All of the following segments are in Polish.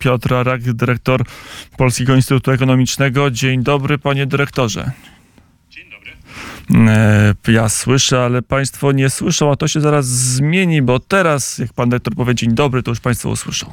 Piotr Arak, dyrektor Polskiego Instytutu Ekonomicznego. Dzień dobry, panie dyrektorze. Dzień dobry. E, Ja słyszę, ale państwo nie słyszą, a to się zaraz zmieni, bo teraz, jak pan dyrektor powie dzień dobry, to już państwo usłyszą.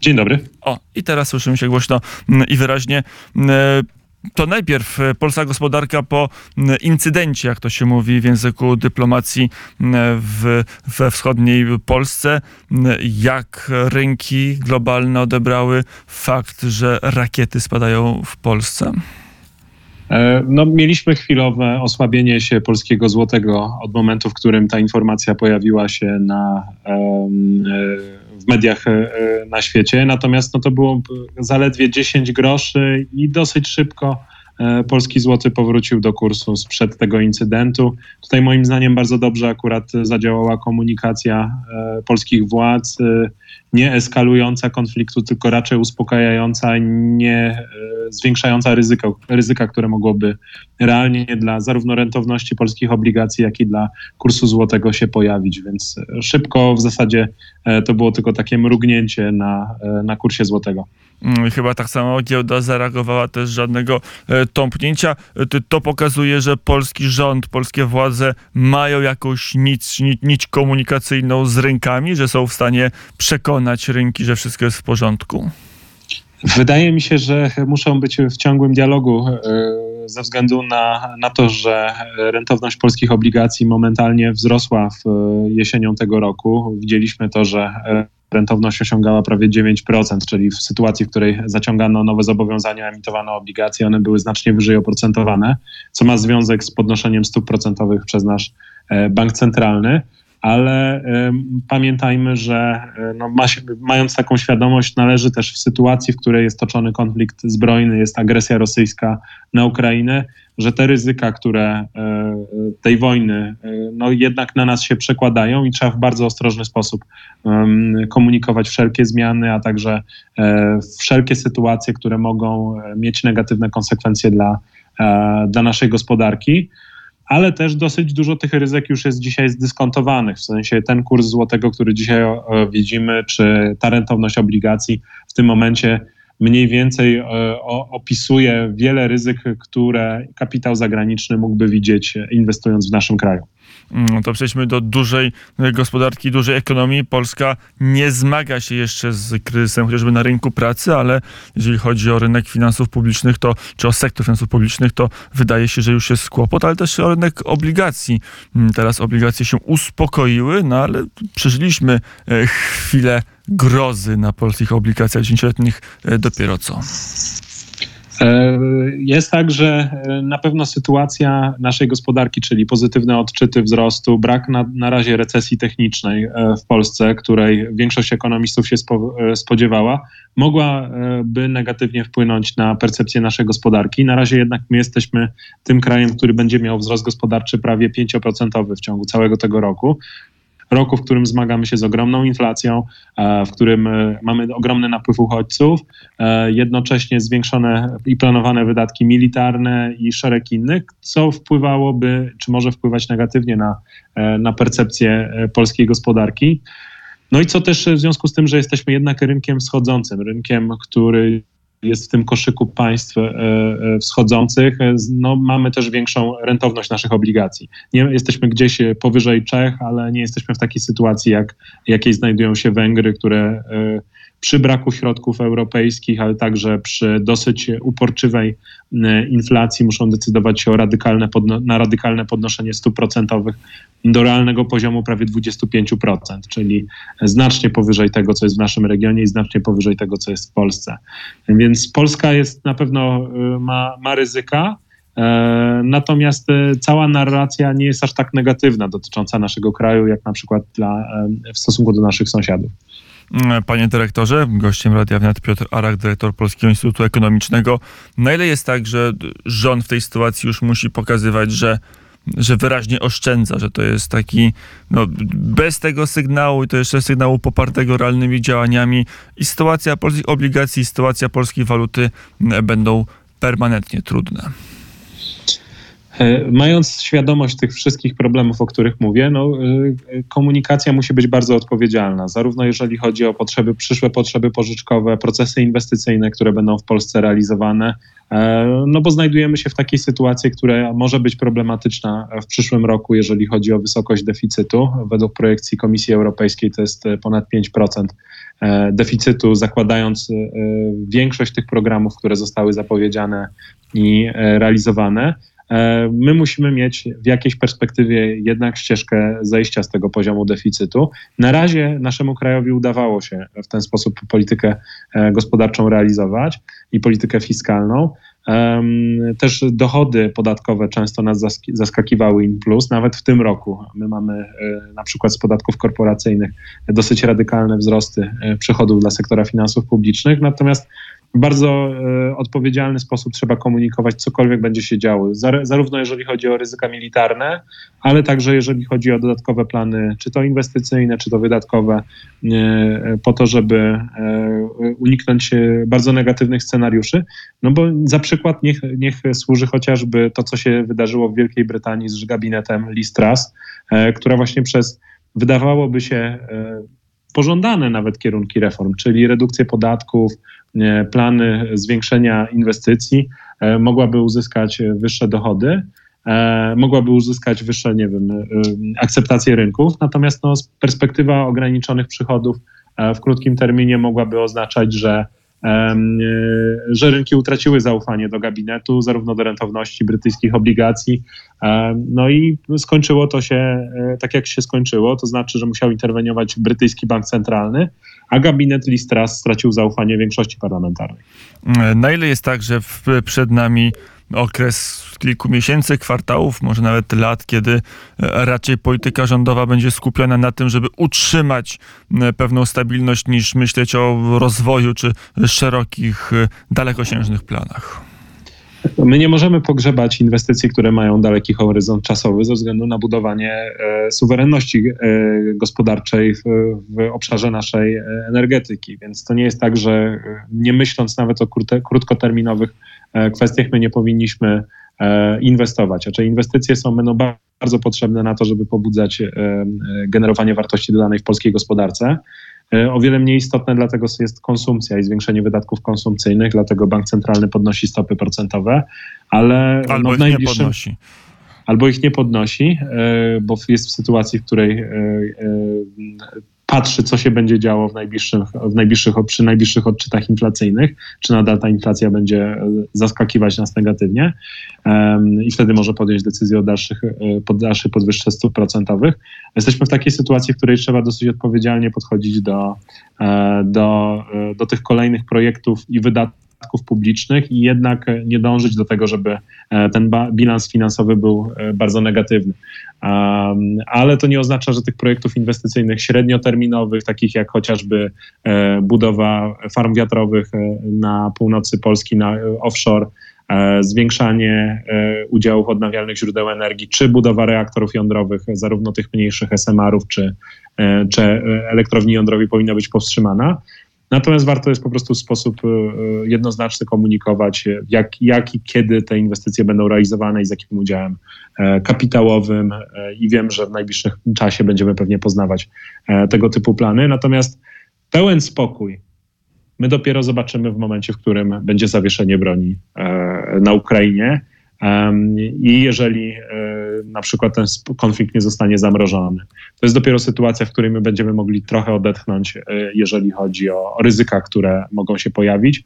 Dzień dobry. O, i teraz słyszymy się głośno i wyraźnie. To najpierw e, polska gospodarka po incydencie, jak to się mówi w języku dyplomacji w, we wschodniej Polsce. Jak rynki globalne odebrały fakt, że rakiety spadają w Polsce? E, No, mieliśmy chwilowe osłabienie się polskiego złotego od momentu, w którym ta informacja pojawiła się na, e, w mediach e, na świecie. Natomiast no, to było zaledwie 10 groszy i dosyć szybko e, polski złoty powrócił do kursu sprzed tego incydentu. Tutaj moim zdaniem bardzo dobrze akurat zadziałała komunikacja e, polskich władz, e, nie eskalująca konfliktu, tylko raczej uspokajająca, nie e, zwiększająca ryzyko, ryzyka, które mogłoby realnie dla zarówno rentowności polskich obligacji, jak i dla kursu złotego się pojawić. Więc e, szybko w zasadzie e, to było tylko takie mrugnięcie na, na kursie złotego. Mm, Chyba tak samo giełda zareagowała też żadnego tąpnięcia. To- pokazuje, że polski rząd, polskie władze mają jakąś nić, nić komunikacyjną z rynkami, że są w stanie przekonać rynki, że wszystko jest w porządku. Wydaje mi się, że muszą być w ciągłym dialogu e, ze względu na, na to, że rentowność polskich obligacji momentalnie wzrosła w e, jesienią tego roku. Widzieliśmy to, że e, rentowność osiągała prawie 9%, czyli w sytuacji, w której zaciągano nowe zobowiązania, emitowano obligacje, one były znacznie wyżej oprocentowane, co ma związek z podnoszeniem stóp procentowych przez nasz bank centralny ale pamiętajmy, że e, no, ma się, mając taką świadomość, należy też w sytuacji, w której jest toczony konflikt zbrojny, jest agresja rosyjska na Ukrainę, że te ryzyka, które e, tej wojny e, no, jednak na nas się przekładają i trzeba w bardzo ostrożny sposób komunikować wszelkie zmiany, a także wszelkie sytuacje, które mogą mieć negatywne konsekwencje dla, dla naszej gospodarki ale też dosyć dużo tych ryzyk już jest dzisiaj zdyskontowanych. W sensie ten kurs złotego, który dzisiaj widzimy, czy ta rentowność obligacji w tym momencie mniej więcej e, opisuje wiele ryzyk, które kapitał zagraniczny mógłby widzieć e, inwestując w naszym kraju. Mm, To przejdźmy do dużej gospodarki, dużej ekonomii. Polska nie zmaga się jeszcze z kryzysem chociażby na rynku pracy, ale jeżeli chodzi o rynek finansów publicznych, to, czy o sektor finansów publicznych, to wydaje się, że już jest kłopot, ale też o rynek obligacji. Mm, Teraz obligacje się uspokoiły, no ale przeżyliśmy e, chwilę grozy na polskich obligacjach dziesięcioletnich e, dopiero co. E, Jest tak, że e, na pewno sytuacja naszej gospodarki, czyli pozytywne odczyty wzrostu, brak na, na razie recesji technicznej e, w Polsce, której większość ekonomistów się spo, spodziewała, mogłaby negatywnie wpłynąć na percepcję naszej gospodarki. Na razie jednak my jesteśmy tym krajem, który będzie miał wzrost gospodarczy prawie 5% w ciągu całego tego roku roku, w którym zmagamy się z ogromną inflacją, e, w którym e, mamy ogromny napływ uchodźców, e, jednocześnie zwiększone i planowane wydatki militarne i szereg innych, co wpływałoby, czy może wpływać negatywnie na, na percepcję polskiej gospodarki. No i co też w związku z tym, że jesteśmy jednak rynkiem wschodzącym, rynkiem, który jest w tym koszyku państw e, e, wschodzących, no, mamy też większą rentowność naszych obligacji. Nie jesteśmy gdzieś e, powyżej Czech, ale nie jesteśmy w takiej sytuacji, jak, jakiej znajdują się Węgry, które przy braku środków europejskich, ale także przy dosyć uporczywej inflacji muszą decydować się radykalne na radykalne podnoszenie stóp procentowych do realnego poziomu prawie 25%, czyli znacznie powyżej tego, co jest w naszym regionie i znacznie powyżej tego, co jest w Polsce. Więc Polska jest na pewno y, ma, ma ryzyka. e, Natomiast e, cała narracja nie jest aż tak negatywna dotycząca naszego kraju, jak na przykład dla, e, w stosunku do naszych sąsiadów. Mm, Panie dyrektorze, gościem Radia Wnet Piotr Arak, dyrektor Polskiego Instytutu Ekonomicznego. Na ile jest tak, że rząd w tej sytuacji już musi pokazywać, że, że wyraźnie oszczędza, że to jest taki, no, bez tego sygnału i to jeszcze sygnału popartego realnymi działaniami i sytuacja polskich obligacji, sytuacja polskiej waluty mm, będą permanentnie trudne. E, mając świadomość tych wszystkich problemów, o których mówię, no, e, komunikacja musi być bardzo odpowiedzialna, zarówno jeżeli chodzi o potrzeby, przyszłe potrzeby pożyczkowe, procesy inwestycyjne, które będą w Polsce realizowane, e, no bo znajdujemy się w takiej sytuacji, która może być problematyczna w przyszłym roku, jeżeli chodzi o wysokość deficytu. Według projekcji Komisji Europejskiej to jest ponad 5% deficytu, zakładając większość tych programów, które zostały zapowiedziane i realizowane. E, my musimy mieć w jakiejś perspektywie jednak ścieżkę zejścia z tego poziomu deficytu. Na razie naszemu krajowi udawało się w ten sposób politykę e, gospodarczą realizować i politykę fiskalną. Też dochody podatkowe często nas zaskakiwały in plus, nawet w tym roku. My mamy e, na przykład z podatków korporacyjnych dosyć radykalne wzrosty przychodów dla sektora finansów publicznych, natomiast bardzo e, odpowiedzialny sposób trzeba komunikować, cokolwiek będzie się działo, zarówno jeżeli chodzi o ryzyka militarne, ale także jeżeli chodzi o dodatkowe plany, czy to inwestycyjne, czy to wydatkowe, e, po to, żeby e, uniknąć bardzo negatywnych scenariuszy. No bo za przykład niech, niech służy chociażby to, co się wydarzyło w Wielkiej Brytanii z gabinetem Liz Truss, która właśnie przez wydawałoby się pożądane nawet kierunki reform, czyli redukcję podatków, plany zwiększenia inwestycji, e, mogłaby uzyskać wyższe dochody, e, mogłaby uzyskać wyższe, nie wiem, e, akceptację rynków, natomiast no, perspektywa ograniczonych przychodów w krótkim terminie mogłaby oznaczać, że że rynki utraciły zaufanie do gabinetu, zarówno do rentowności brytyjskich obligacji. No i skończyło to się e, tak, jak się skończyło, to znaczy, że musiał interweniować brytyjski bank centralny, a gabinet Listras stracił zaufanie większości parlamentarnej. Na ile jest tak, że przed nami okres kilku miesięcy, kwartałów, może nawet lat, kiedy e, raczej polityka rządowa będzie skupiona na tym, żeby utrzymać e, pewną stabilność, niż myśleć o rozwoju czy szerokich, e, dalekosiężnych planach. My nie możemy pogrzebać inwestycji, które mają daleki horyzont czasowy ze względu na budowanie e, suwerenności e, gospodarczej w, w, obszarze naszej energetyki. Więc to nie jest tak, że nie myśląc nawet o krótkoterminowych kwestiach, my nie powinniśmy E, inwestować. Znaczy inwestycje są będą bardzo potrzebne na to, żeby pobudzać e, generowanie wartości dodanej w polskiej gospodarce. E, o wiele mniej istotne dlatego jest konsumpcja i zwiększenie wydatków konsumpcyjnych, dlatego bank centralny podnosi stopy procentowe, ale albo no, w najbliższym, nie podnosi. Albo ich nie podnosi, bo jest w sytuacji, w której patrzy, co się będzie działo w najbliższych, w najbliższych, przy najbliższych odczytach inflacyjnych, czy nadal ta inflacja będzie e, zaskakiwać nas negatywnie i wtedy może podjąć decyzję o dalszych, e, pod, dalszych podwyżce stóp procentowych. Jesteśmy w takiej sytuacji, w której trzeba dosyć odpowiedzialnie podchodzić do, e, do, do tych kolejnych projektów i wydatków wydatków publicznych i jednak nie dążyć do tego, żeby e, ten bilans finansowy był e, bardzo negatywny. Ale to nie oznacza, że tych projektów inwestycyjnych średnioterminowych, takich jak chociażby e, budowa farm wiatrowych na północy Polski, na offshore, zwiększanie udziałów odnawialnych źródeł energii, czy budowa reaktorów jądrowych, zarówno tych mniejszych SMR-ów, czy, czy elektrowni jądrowej powinna być powstrzymana. Natomiast warto jest po prostu w sposób e, jednoznaczny komunikować, jak, jak i kiedy te inwestycje będą realizowane i z jakim udziałem e, kapitałowym. E, I wiem, że w najbliższym czasie będziemy pewnie poznawać tego typu plany. Natomiast pełen spokój my dopiero zobaczymy w momencie, w którym będzie zawieszenie broni na Ukrainie. I jeżeli na przykład ten konflikt nie zostanie zamrożony. To jest dopiero sytuacja, w której my będziemy mogli trochę odetchnąć, e, jeżeli chodzi o ryzyka, które mogą się pojawić.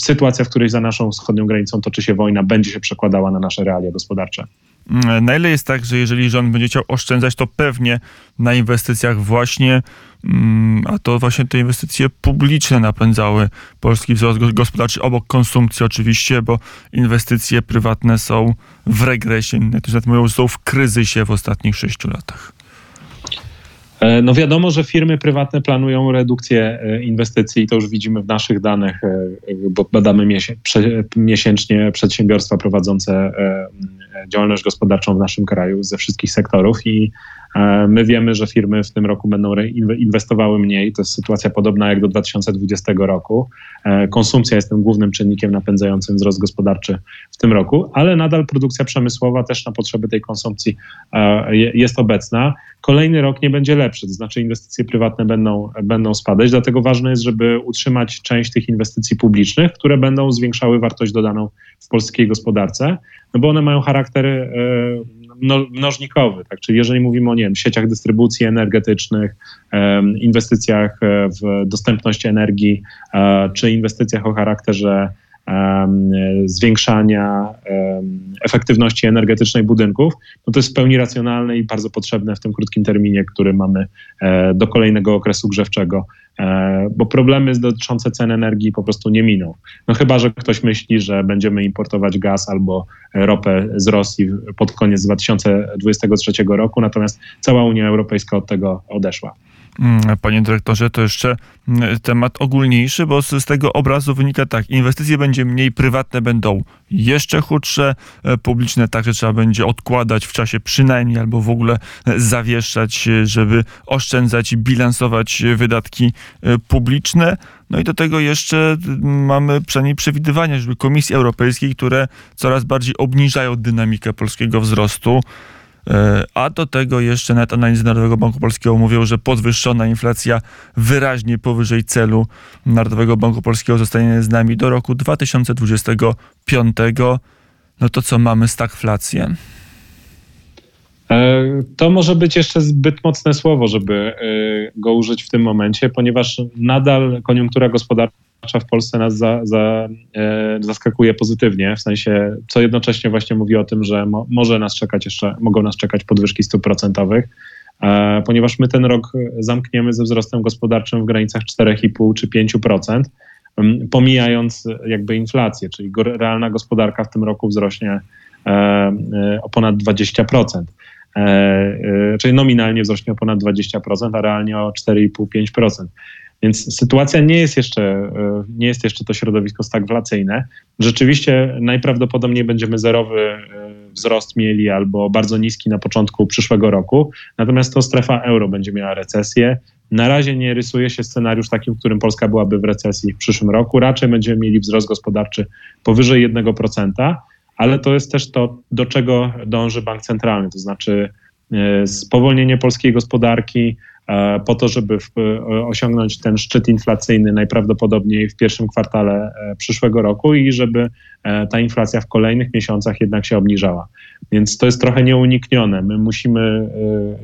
Sytuacja, w której za naszą wschodnią granicą toczy się wojna, będzie się przekładała na nasze realia gospodarcze. Mm, na ile jest tak, że jeżeli rząd będzie chciał oszczędzać, to pewnie na inwestycjach właśnie, mm, a to właśnie te inwestycje publiczne napędzały polski wzrost gospodarczy, obok konsumpcji oczywiście, bo inwestycje prywatne są w regresie, niektórzy mówią, że są w kryzysie w ostatnich sześciu latach. E, no wiadomo, że firmy prywatne planują redukcję e, inwestycji i to już widzimy w naszych danych, e, bo badamy miesięcznie przedsiębiorstwa prowadzące działalność gospodarczą w naszym kraju ze wszystkich sektorów i my wiemy, że firmy w tym roku będą inwestowały mniej. To jest sytuacja podobna jak do 2020 roku. E, konsumpcja jest tym głównym czynnikiem napędzającym wzrost gospodarczy w tym roku, ale nadal produkcja przemysłowa też na potrzeby tej konsumpcji e, jest obecna. Kolejny rok nie będzie lepszy, to znaczy inwestycje prywatne będą, będą spadać, dlatego ważne jest, żeby utrzymać część tych inwestycji publicznych, które będą zwiększały wartość dodaną w polskiej gospodarce, no bo one mają charakter mnożnikowy, tak? czyli jeżeli mówimy o nie wiem, sieciach dystrybucji energetycznych, inwestycjach e, w dostępność energii, e, czy inwestycjach o charakterze zwiększania efektywności energetycznej budynków, no to jest w pełni racjonalne i bardzo potrzebne w tym krótkim terminie, który mamy e, do kolejnego okresu grzewczego, bo problemy dotyczące cen energii po prostu nie miną. No chyba, że ktoś myśli, że będziemy importować gaz albo ropę z Rosji pod koniec 2023 roku, natomiast cała Unia Europejska od tego odeszła. Mm, panie dyrektorze, to jeszcze mm, temat ogólniejszy, bo z, tego obrazu wynika tak, inwestycje będzie mniej, prywatne będą jeszcze chudsze, e, publiczne także trzeba będzie odkładać w czasie przynajmniej albo w ogóle e, zawieszać, e, żeby oszczędzać i bilansować wydatki publiczne. No i do tego jeszcze mamy przynajmniej przewidywania, żeby Komisji Europejskiej, które coraz bardziej obniżają dynamikę polskiego wzrostu. E, a do tego jeszcze net analizy Narodowego Banku Polskiego mówią, że podwyższona inflacja wyraźnie powyżej celu Narodowego Banku Polskiego zostanie z nami do roku 2025. No to co mamy stagflację? E, to może być jeszcze zbyt mocne słowo, żeby e, go użyć w tym momencie, ponieważ nadal koniunktura gospodarcza w Polsce nas za, za, e, zaskakuje pozytywnie, w sensie, co jednocześnie właśnie mówi o tym, że mo, może nas czekać jeszcze, mogą nas czekać podwyżki stóp procentowych, ponieważ my ten rok zamkniemy ze wzrostem gospodarczym w granicach 4,5 czy 5%, pomijając jakby inflację, czyli realna gospodarka w tym roku wzrośnie o ponad 20%. E, e, czyli nominalnie wzrośnie o ponad 20%, a realnie o 4,5-5%. Więc sytuacja nie jest jeszcze, e, nie jest jeszcze to środowisko stagflacyjne. Rzeczywiście najprawdopodobniej będziemy zerowy wzrost mieli albo bardzo niski na początku przyszłego roku, natomiast to strefa euro będzie miała recesję. Na razie nie rysuje się scenariusz takim, w którym Polska byłaby w recesji w przyszłym roku. Raczej będziemy mieli wzrost gospodarczy powyżej 1%, ale to jest też to, do czego dąży bank centralny, to znaczy e, spowolnienie polskiej gospodarki, E, po to, żeby w, osiągnąć ten szczyt inflacyjny najprawdopodobniej w pierwszym kwartale e, przyszłego roku i żeby e, ta inflacja w kolejnych miesiącach jednak się obniżała. Więc to jest trochę nieuniknione. My musimy,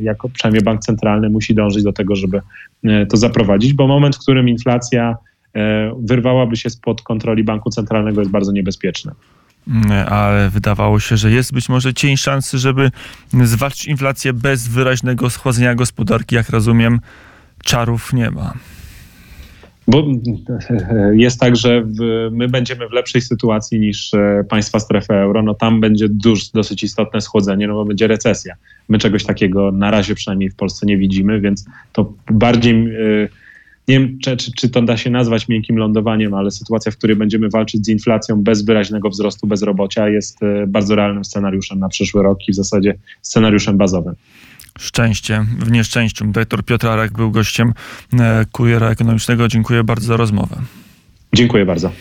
jako przynajmniej bank centralny, musi dążyć do tego, żeby to zaprowadzić, bo moment, w którym inflacja wyrwałaby się spod kontroli banku centralnego, jest bardzo niebezpieczny. Ale wydawało się, że jest być może cień szansy, żeby zwalczyć inflację bez wyraźnego schłodzenia gospodarki. Jak rozumiem, czarów nie ma. Bo jest tak, że my będziemy w lepszej sytuacji niż e, państwa strefy euro. No tam będzie duż, dosyć istotne schłodzenie, no bo będzie recesja. My czegoś takiego na razie przynajmniej w Polsce nie widzimy, więc to bardziej. Nie wiem, czy, czy, czy, to da się nazwać miękkim lądowaniem, ale sytuacja, w której będziemy walczyć z inflacją bez wyraźnego wzrostu bezrobocia jest e, bardzo realnym scenariuszem na przyszły rok i w zasadzie scenariuszem bazowym. Szczęście w nieszczęściu. Dyrektor Piotr Arek był gościem e, Kuriera Ekonomicznego. Dziękuję bardzo za rozmowę. Dziękuję bardzo.